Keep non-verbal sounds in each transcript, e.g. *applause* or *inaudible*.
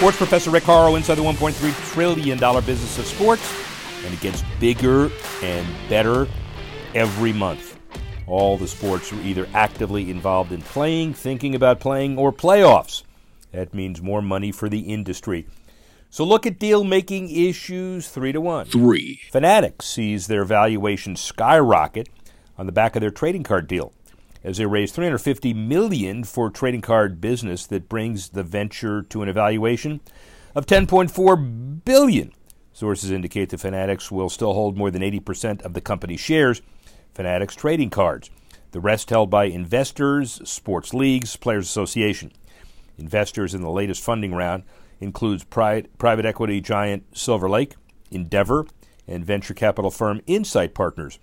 Sports Professor Rick Horrow inside the $1.3 trillion business of sports, and it gets bigger and better every month. All the sports are either actively involved in playing, thinking about playing, or playoffs. That means more money for the industry. So look at deal making issues three to one. Three. Fanatics sees their valuation skyrocket on the back of their trading card deal as they raise 350 million for trading card business that brings the venture to an evaluation of 10.4 billion. Sources indicate the Fanatics will still hold more than 80% of the company's shares, Fanatics trading cards. The rest held by investors, sports leagues, players association. Investors in the latest funding round includes private equity giant Silver Lake, Endeavor, and venture capital firm Insight Partners.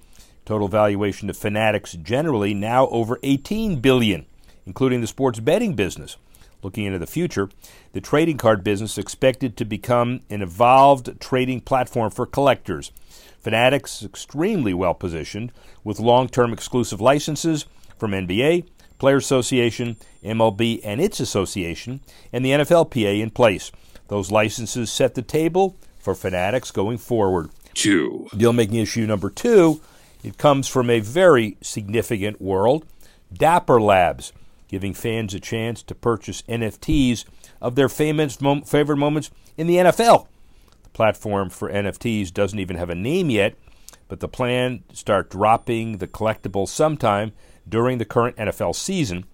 Total valuation of Fanatics generally now over 18 billion, including the sports betting business. Looking into the future, the trading card business expected to become an evolved trading platform for collectors. Fanatics extremely well positioned with long-term exclusive licenses from NBA, Players Association, MLB and its association, and the NFLPA in place. Those licenses set the table for Fanatics going forward. Two. Deal making issue number two it comes from a very significant world, Dapper Labs, giving fans a chance to purchase NFTs of their famous mom- favorite moments in the NFL. The platform for NFTs doesn't even have a name yet, but the plan to start dropping the collectibles sometime during the current NFL season.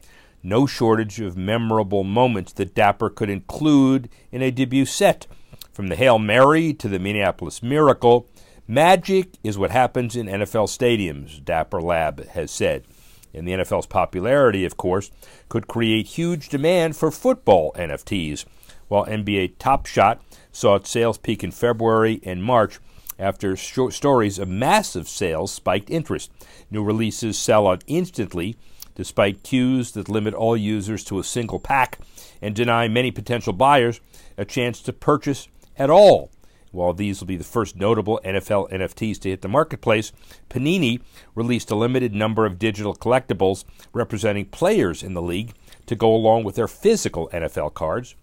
No shortage of memorable moments that Dapper could include in a debut set, from the Hail Mary to the Minneapolis Miracle Magic is what happens in NFL stadiums, Dapper Lab has said. And the NFL's popularity, of course, could create huge demand for football NFTs, while NBA Top Shot saw its sales peak in February and March after stories of massive sales spiked interest. New releases sell out instantly, despite queues that limit all users to a single pack and deny many potential buyers a chance to purchase at all. While these will be the first notable NFL NFTs to hit the marketplace, Panini released a limited number of digital collectibles representing players in the league to go along with their physical NFL cards.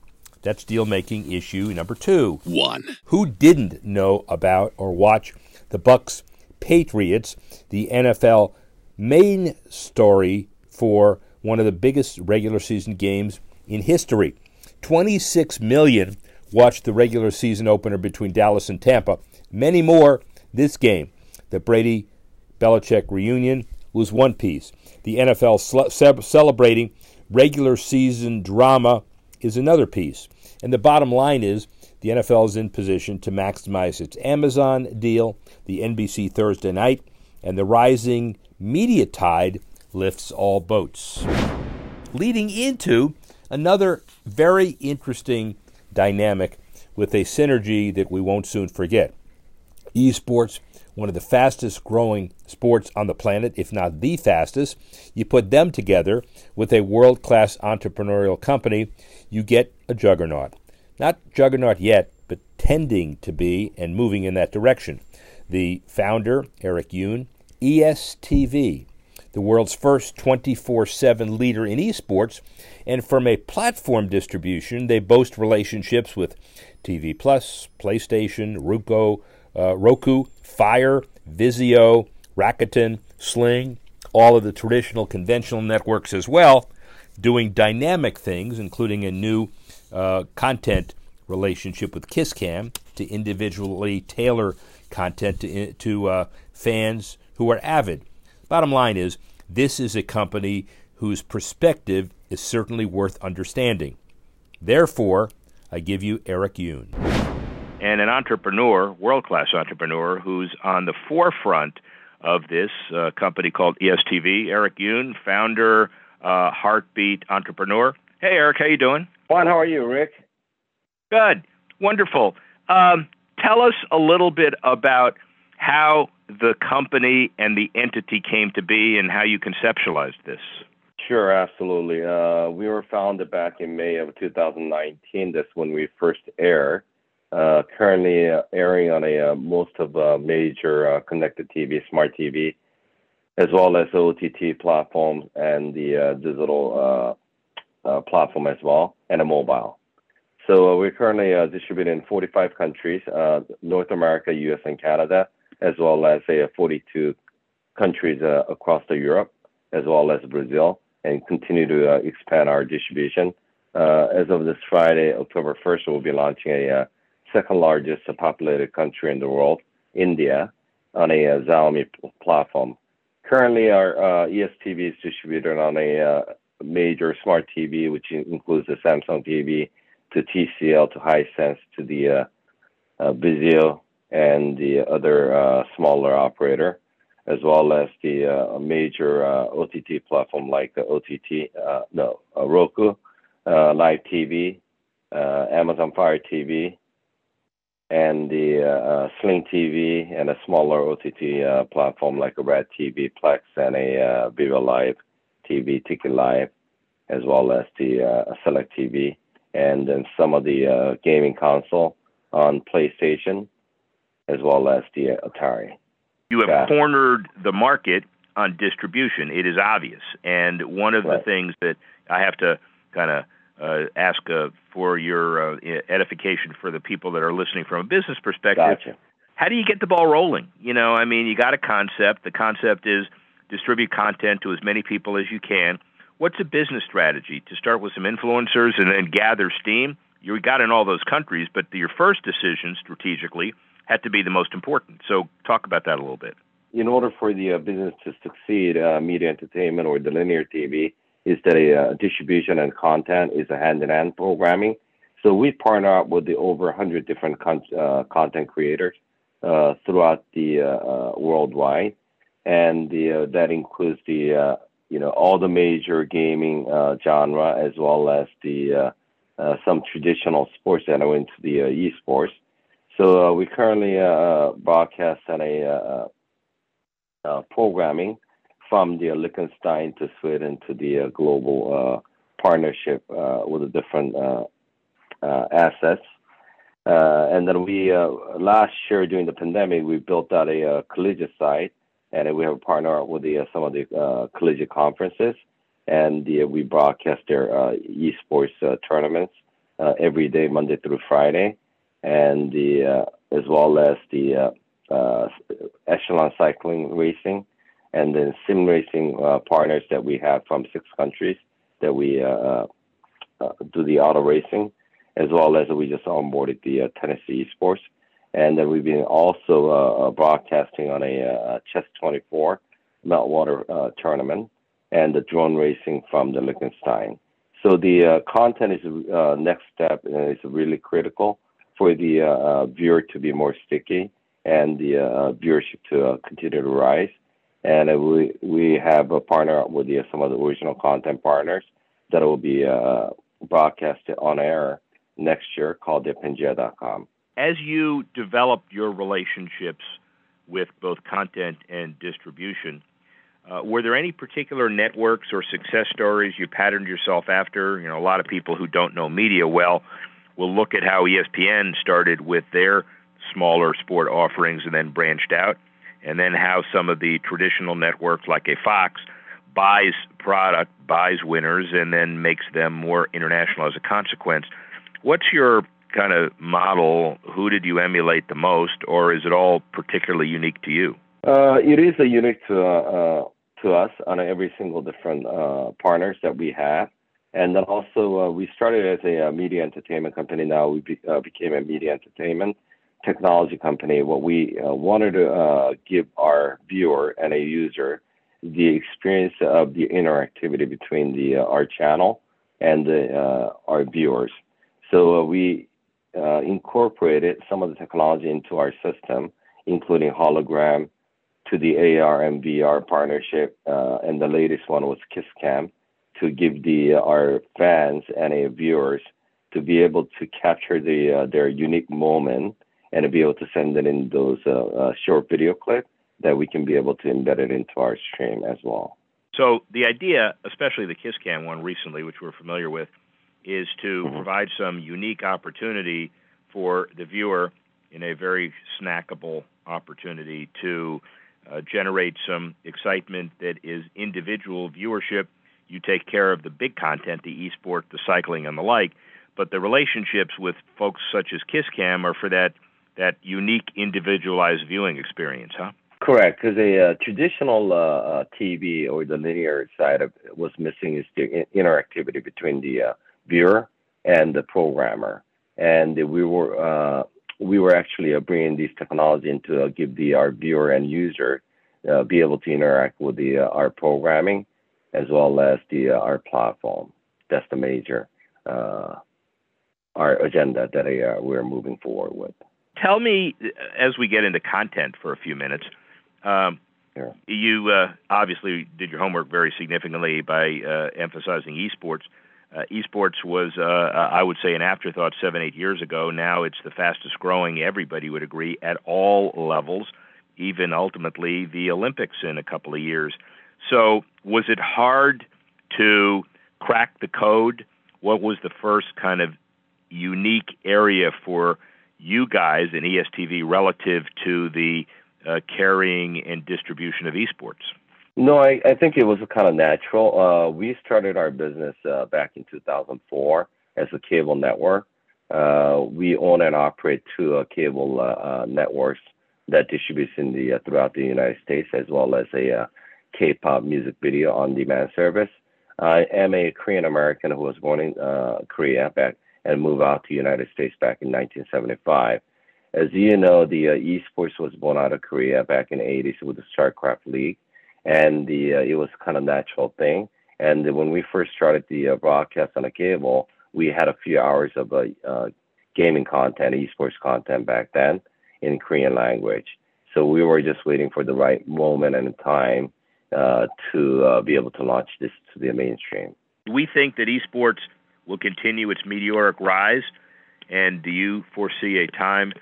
That's deal making issue number two. One. Who didn't know about or watch the Bucs Patriots, the NFL main story for one of the biggest regular season games in history? 26 million watched the regular season opener between Dallas and Tampa. Many more this game. The Brady Belichick reunion was one piece. The NFL celebrating regular season drama is another piece. And the bottom line is the NFL is in position to maximize its Amazon deal, the NBC Thursday night, and the rising media tide lifts all boats. Leading into another very interesting dynamic with a synergy that we won't soon forget. Esports, one of the fastest growing sports on the planet, if not the fastest, you put them together with a world class entrepreneurial company, you get a juggernaut. Not juggernaut yet, but tending to be and moving in that direction. The founder, Eric Yoon, ESTV, the world's first 24 7 leader in esports. And from a platform distribution, they boast relationships with TV Plus, PlayStation, Roku, uh, Roku, Fire, Vizio, Rakuten, Sling, all of the traditional conventional networks as well, doing dynamic things, including a new uh, content relationship with KissCam to individually tailor content to, to uh, fans who are avid Bottom line is, this is a company whose perspective is certainly worth understanding. Therefore, I give you Eric Yoon. And an entrepreneur, world class entrepreneur, who's on the forefront of this uh, company called ESTV. Eric Yoon, founder, uh, Heartbeat entrepreneur. Hey, Eric, how you doing? Fine. How are you, Rick? Good. Wonderful. Um, tell us a little bit about how the company and the entity came to be and how you conceptualized this. Sure, absolutely. Uh, we were founded back in May of 2019. That's when we first aired. Uh, currently uh, airing on a uh, most of uh, major uh, connected TV, smart TV, as well as OTT platform and the digital platform as well, and a mobile. So we're currently distributed in 45 countries, North America, US, and Canada, as well as 42 countries across the Europe, as well as Brazil, and continue to expand our distribution. as of this Friday, October 1st, we'll be launching a second largest populated country in the world, India, on a uh, Xiaomi platform. Currently, our uh, ESTV is distributed on a uh, major smart TV, which includes the Samsung TV, to TCL, to Hisense, to the uh, uh, Vizio, and the other uh, smaller operator, as well as the uh, major uh, OTT platform like the OTT, uh, no, uh, Roku, uh, Live TV, Amazon Fire TV, and the Sling TV and a smaller OTT platform like a Red TV, Plex, and a Vivo Live TV, Ticket Live, as well as the Select TV, and then some of the gaming console on PlayStation, as well as the Atari. You have yeah. cornered the market on distribution. It is obvious, and one of right. the things that I have to kind of uh, ask uh, for your uh, edification for the people that are listening from a business perspective. Gotcha. How do you get the ball rolling? You know, I mean, you got a concept. The concept is distribute content to as many people as you can. What's a business strategy to start with some influencers and then gather steam? You got in all those countries, but your first decision strategically had to be the most important. So, talk about that a little bit. In order for the uh, business to succeed, uh, media entertainment or the linear TV, is that a uh, distribution and content is a hand-in-hand programming. So we partner up with the over 100 different con- uh, content creators uh, throughout the worldwide, and the, that includes the you know all the major gaming uh, genre as well as the uh, uh, some traditional sports that are into the esports. So uh, we currently uh, uh, broadcast on a programming from the Liechtenstein to Sweden to the uh, global uh, partnership uh, with the different assets. and then we last year during the pandemic we built out a collegiate site, and we have a partner with the some of the collegiate conferences, and the, we broadcast their esports tournaments every day, Monday through Friday, and the as well as the uh, echelon cycling racing and then sim racing uh, partners that we have from six countries that we uh, uh, uh do the auto racing, as well as we just onboarded the uh, Tennessee Esports. And then we've been also uh, broadcasting on a Chess 24 Meltwater tournament and the drone racing from the Liechtenstein. So the content is next step is really critical for the uh, uh, viewer to be more sticky and the uh, viewership to continue to rise and we we have a partner with the, some of the original content partners that will be uh, broadcasted on air next year called thepangea.com. As you developed your relationships with both content and distribution, uh, were there any particular networks or success stories you patterned yourself after? You know, a lot of people who don't know media well will look at how ESPN started with their smaller sport offerings and then branched out and then how some of the traditional networks like a Fox buys product, buys winners, and then makes them more international as a consequence. What's your kind of model? Who did you emulate the most, or is it all particularly unique to you? Uh, it is a unique to uh, to us on every single different uh, partners that we have, and then also uh, we started as a uh, media entertainment company. Now we be, uh, became a media entertainment technology company, what we uh, wanted to uh, give our viewer and a user the experience of the interactivity between the uh, our channel and the, our viewers. So we incorporated some of the technology into our system, including hologram, to the AR and VR partnership, and the latest one was KissCam, to give the our fans and viewers to be able to capture the uh, their unique moment and to be able to send it in those uh, uh, short video clips that we can be able to embed it into our stream as well. So the idea, especially the KissCam one recently, which we're familiar with, is to mm-hmm. provide some unique opportunity for the viewer in a very snackable opportunity to uh, generate some excitement that is individual viewership. You take care of the big content, the esport, the cycling, and the like, but the relationships with folks such as KissCam are for that that unique, individualized viewing experience, huh? Correct, because a uh, traditional uh, uh TV or the linear side of was missing is the interactivity between the uh, viewer and the programmer, and we were uh, we were actually bringing this technology into give the our viewer and user be able to interact with the our programming as well as the our platform. That's the major our agenda that we're moving forward with tell me as we get into content for a few minutes. Um. You uh, obviously did your homework very significantly by uh, emphasizing esports. Uh, esports was, uh, uh, I would say, an afterthought seven, eight years ago. Now it's the fastest growing, everybody would agree, at all levels, even ultimately the Olympics in a couple of years. So, was it hard to crack the code? What was the first kind of unique area for you guys in ESTV relative to the uh, carrying and distribution of esports? No, I, I think it was kind of natural. Uh, we started our business uh, back in 2004 as a cable network. Uh, we own and operate two uh, cable uh, networks that distributes in the throughout the United States, as well as a K-pop music video on demand service. I am a Korean American who was born in Korea back and moved out to the United States back in 1975. As you know, the uh, esports was born out of Korea back in the 80s with the StarCraft League, and the uh, it was kind of natural thing. And when we first started the uh, broadcast on a cable, we had a few hours of uh, uh, gaming content, esports content back then in Korean language. So we were just waiting for the right moment and time uh, to uh, be able to launch this to the mainstream. We think that esports will continue its meteoric rise? And do you foresee a time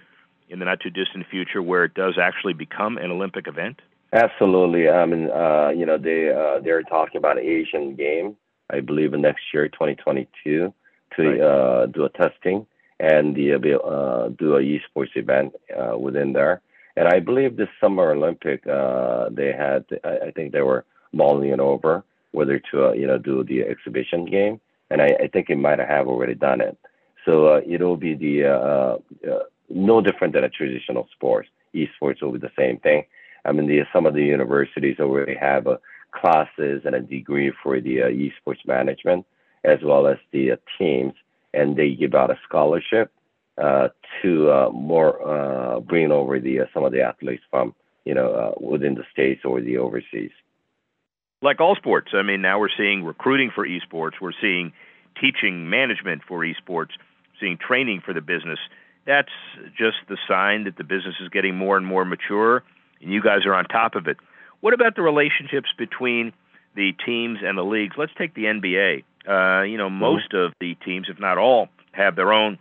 in the not too distant future where it does actually become an Olympic event? Absolutely. I mean, uh, you know, they uh, they're talking about Asian game. I believe in next year, 2022, to right. uh, do a testing and the, uh, do a esports event uh, within there. And I believe this Summer Olympic, uh, they had, I think they were mulling it over whether to, uh, you know, do the exhibition game and I, I think it might have already done it. So uh, it'll be the uh, uh, no different than a traditional sport. Esports will be the same thing. I mean, the, some of the universities already have uh, classes and a degree for the uh, esports management, as well as the uh, teams, and they give out a scholarship to more bring over the some of the athletes from you know within the states or the overseas like all sports. I mean, now we're seeing recruiting for esports, we're seeing teaching management for esports, seeing training for the business. That's just the sign that the business is getting more and more mature, and you guys are on top of it. What about the relationships between the teams and the leagues? Let's take the NBA. Uh, you know, mm-hmm. most mm-hmm. of the teams, if not all, have their own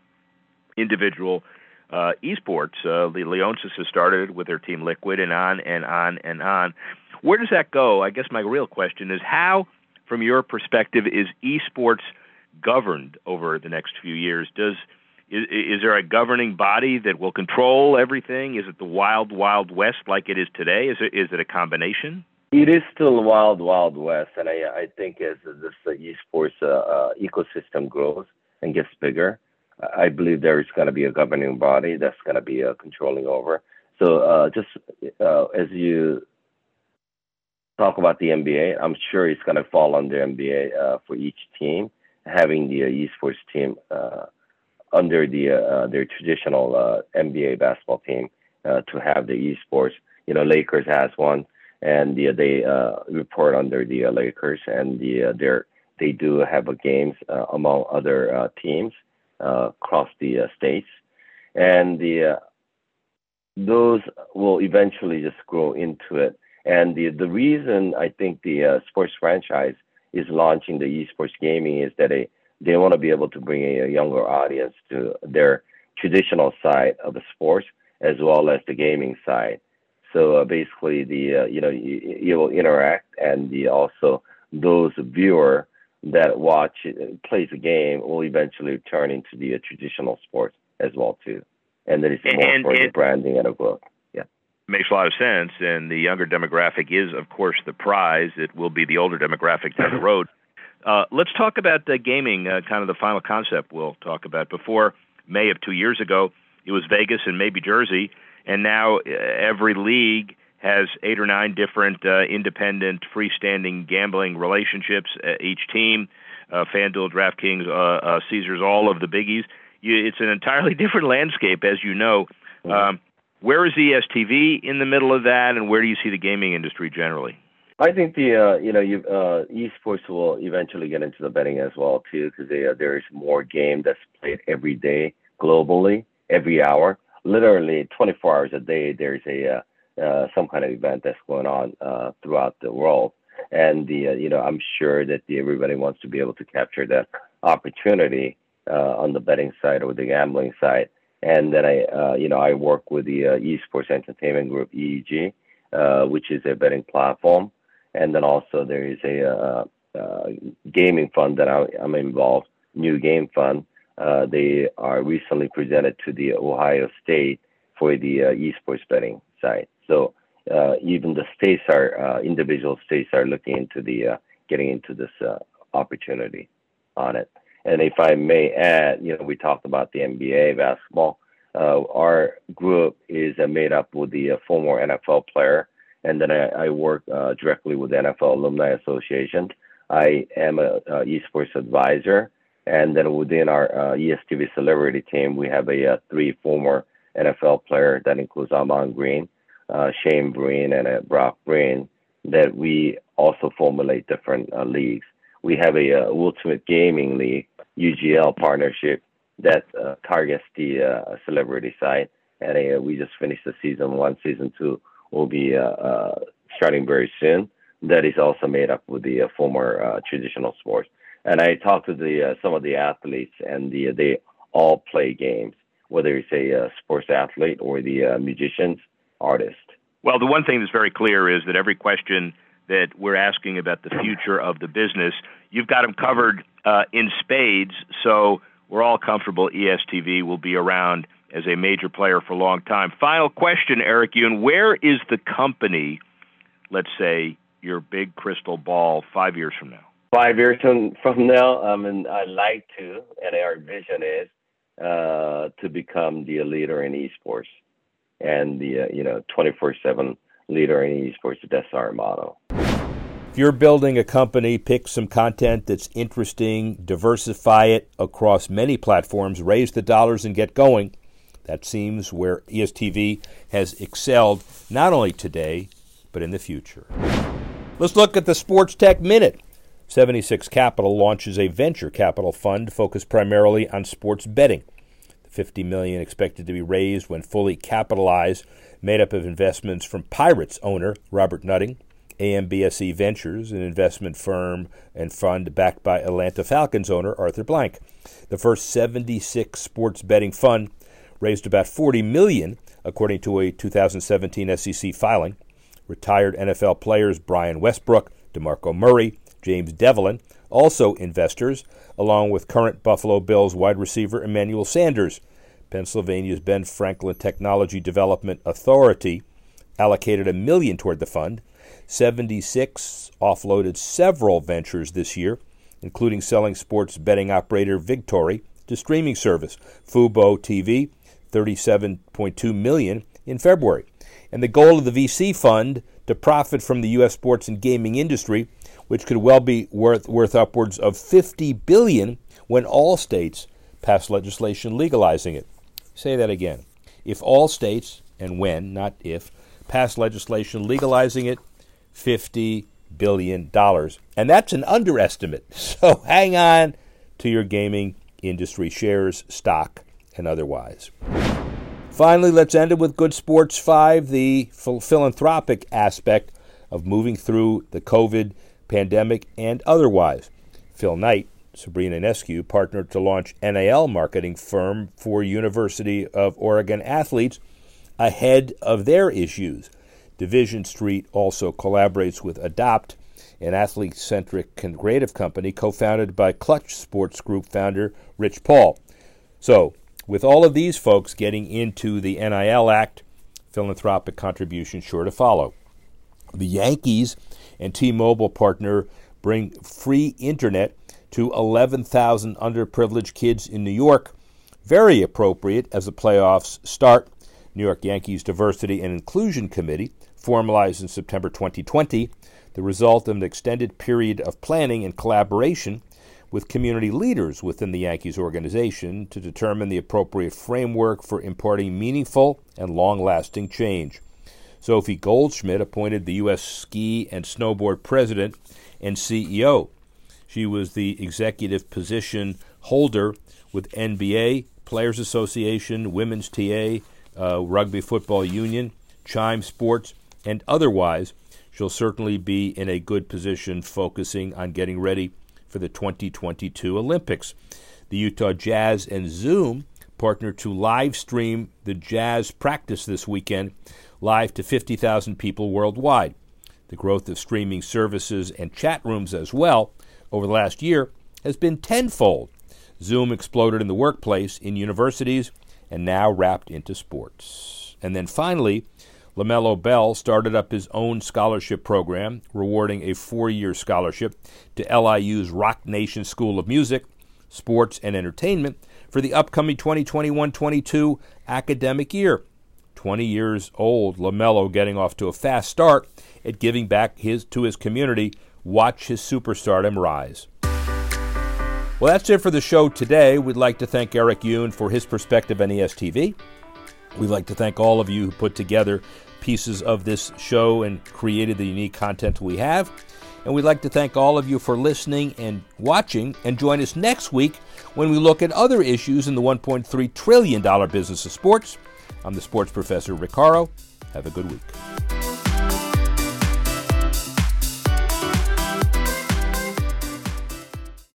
individual uh, esports. Uh, the Leonsis has started with their team Liquid, and on and on and on. Where does that go? I guess my real question is how, from your perspective, is esports governed over the next few years? Does is, is there a governing body that will control everything? Is it the wild, wild west like it is today? Is it is it a combination? It is still wild, wild west, and I I think as this uh, esports uh, uh, ecosystem grows and gets bigger, I believe there is going to be a governing body that's going to be uh, controlling over. So uh, just uh, as you talk about the NBA, I'm sure it's going to fall under NBA uh, for each team, having the uh, esports team uh, under the their traditional NBA basketball team to have the esports. You know, Lakers has one, and the, they report under the Lakers, and the they they do have a games among other teams across the states, and the those will eventually just grow into it and the, the reason I think the uh, sports franchise is launching the esports gaming is that a, they want to be able to bring a, a younger audience to their traditional side of the sports as well as the gaming side. So uh, basically, the uh, you know you, you, will interact, and the also those viewer that watch uh, plays a game will eventually turn into the uh, traditional sports as well too, and that is more and, for and, the branding and a growth. Yeah, makes a lot of sense. And the younger demographic is, of course, the prize. It will be the older demographic down the road. *laughs* Uh, let's talk about the gaming, uh, kind of the final concept we'll talk about. Before May of two years ago, it was Vegas and maybe Jersey, and now uh, every league has eight or nine different uh, independent, freestanding gambling relationships. Uh, each team, uh, FanDuel, DraftKings, uh, uh, Caesars, all of the biggies. You, it's an entirely *laughs* different landscape, as you know. Mm-hmm. Um, where is ESTV in the middle of that, and where do you see the gaming industry generally? I think the uh, you know you, uh, esports will eventually get into the betting as well too because uh, there is more game that's played every day globally, every hour, literally 24 hours a day. There's a uh, some kind of event that's going on uh, throughout the world, and the uh, you know I'm sure that the, everybody wants to be able to capture that opportunity uh, on the betting side or the gambling side. And then I uh, you know I work with the uh, Esports Entertainment Group EEG, which is a betting platform and then also there is a gaming fund that I, am involved, New Game Fund. They are recently presented to the Ohio State for the esports betting side. So uh, even the states are uh, individual states are looking into the getting into this opportunity on it. And if I may add, you know, we talked about the NBA basketball. our group is made up with the former NFL player and then I, I work uh, directly with the NFL Alumni Association. I am a, a esports advisor, and then within our uh, ESTV celebrity team, we have a, a uh, three former NFL player that includes Ahman Green, uh, Shane Breen, and uh, Brock Breen. That we also formulate different uh, leagues. We have a, uh, Ultimate Gaming League UGL partnership that uh, targets the uh, celebrity side, and we just finished the season one, season two will be starting very soon. That is also made up with the former traditional sports. And I talked to the some of the athletes, and the, they all play games, whether it's a sports athlete or the musicians, artist. Well, the one thing that's very clear is that every question that we're asking about the future of the business, you've got them covered uh, in spades. So we're all comfortable ESTV will be around as a major player for a long time. Final question, Eric Yoon. Where is the company, let's say, your big crystal ball five years from now? Five years from, from now, I mean, I'd like to, and our vision is uh, to become the leader in esports and the, uh, you know, 24 7 leader in esports. That's our motto. If you're building a company, pick some content that's interesting, diversify it across many platforms, raise the dollars, and get going. That seems where ESTV has excelled not only today, but in the future. Let's look at the Sports Tech Minute. 76 Capital launches a venture capital fund focused primarily on sports betting. The 50 million expected to be raised when fully capitalized, made up of investments from Pirates owner Robert Nutting, AMBSE Ventures, an investment firm and fund backed by Atlanta Falcons owner Arthur Blank. The first 76 sports betting fund raised about 40 million according to a 2017 SEC filing. Retired NFL players Brian Westbrook, DeMarco Murray, James Devlin, also investors, along with current Buffalo Bills wide receiver Emmanuel Sanders. Pennsylvania's Ben Franklin Technology Development Authority allocated a million toward the fund. 76 offloaded several ventures this year, including selling sports betting operator Vigtory to streaming service Fubo TV 37.2 million in February. And the goal of the VC fund to profit from the US sports and gaming industry, which could well be worth worth upwards of 50 billion when all states pass legislation legalizing it. Say that again. If all states and when, not if, pass legislation legalizing it, 50 billion dollars. And that's an underestimate. *laughs* So hang on to your gaming industry shares, stock, and otherwise. Finally, let's end it with Good Sports 5, the philanthropic aspect of moving through the COVID pandemic and otherwise. Phil Knight Sabrina Ionescu, partnered to launch NIL marketing firm for University of Oregon athletes ahead of their issues. Division Street also collaborates with Adopt, an athlete centric creative company co founded by Clutch Sports Group founder Rich Paul. So, with all of these folks getting into the NIL Act, philanthropic contributions sure to follow. The Yankees and T Mobile partner bring free internet to 11,000 underprivileged kids in New York. Very appropriate as the playoffs start. New York Yankees Diversity and Inclusion Committee, formalized in September 2020, the result of an extended period of planning and collaboration with community leaders within the Yankees organization to determine the appropriate framework for imparting meaningful and long lasting change. Sophie Goldschmidt appointed the U.S. Ski and Snowboard President and CEO. She was the executive position holder with NBA, Players Association, Women's TA, uh, Rugby Football Union, Chime Sports, and otherwise. She'll certainly be in a good position focusing on getting ready for the 2022 Olympics. The Utah Jazz and Zoom partnered to live stream the Jazz practice this weekend live to 50,000 people worldwide. The growth of streaming services and chat rooms as well over the last year has been tenfold. Zoom exploded in the workplace, in universities, and now wrapped into sports. And then finally, LaMelo Ball started up his own scholarship program, rewarding a four year scholarship to LIU's Roc Nation School of Music, Sports, and Entertainment for the upcoming 2021 22 academic year. 20 years old, LaMelo getting off to a fast start at giving back his, to his community. Watch his superstardom rise. Well, that's it for the show today. We'd like to thank Eric Yoon for his perspective on ESTV. We'd like to thank all of you who put together pieces of this show and created the unique content we have. And we'd like to thank all of you for listening and watching. And join us next week when we look at other issues in the $1.3 trillion business of sports. I'm the sports professor, Rick Horrow. Have a good week.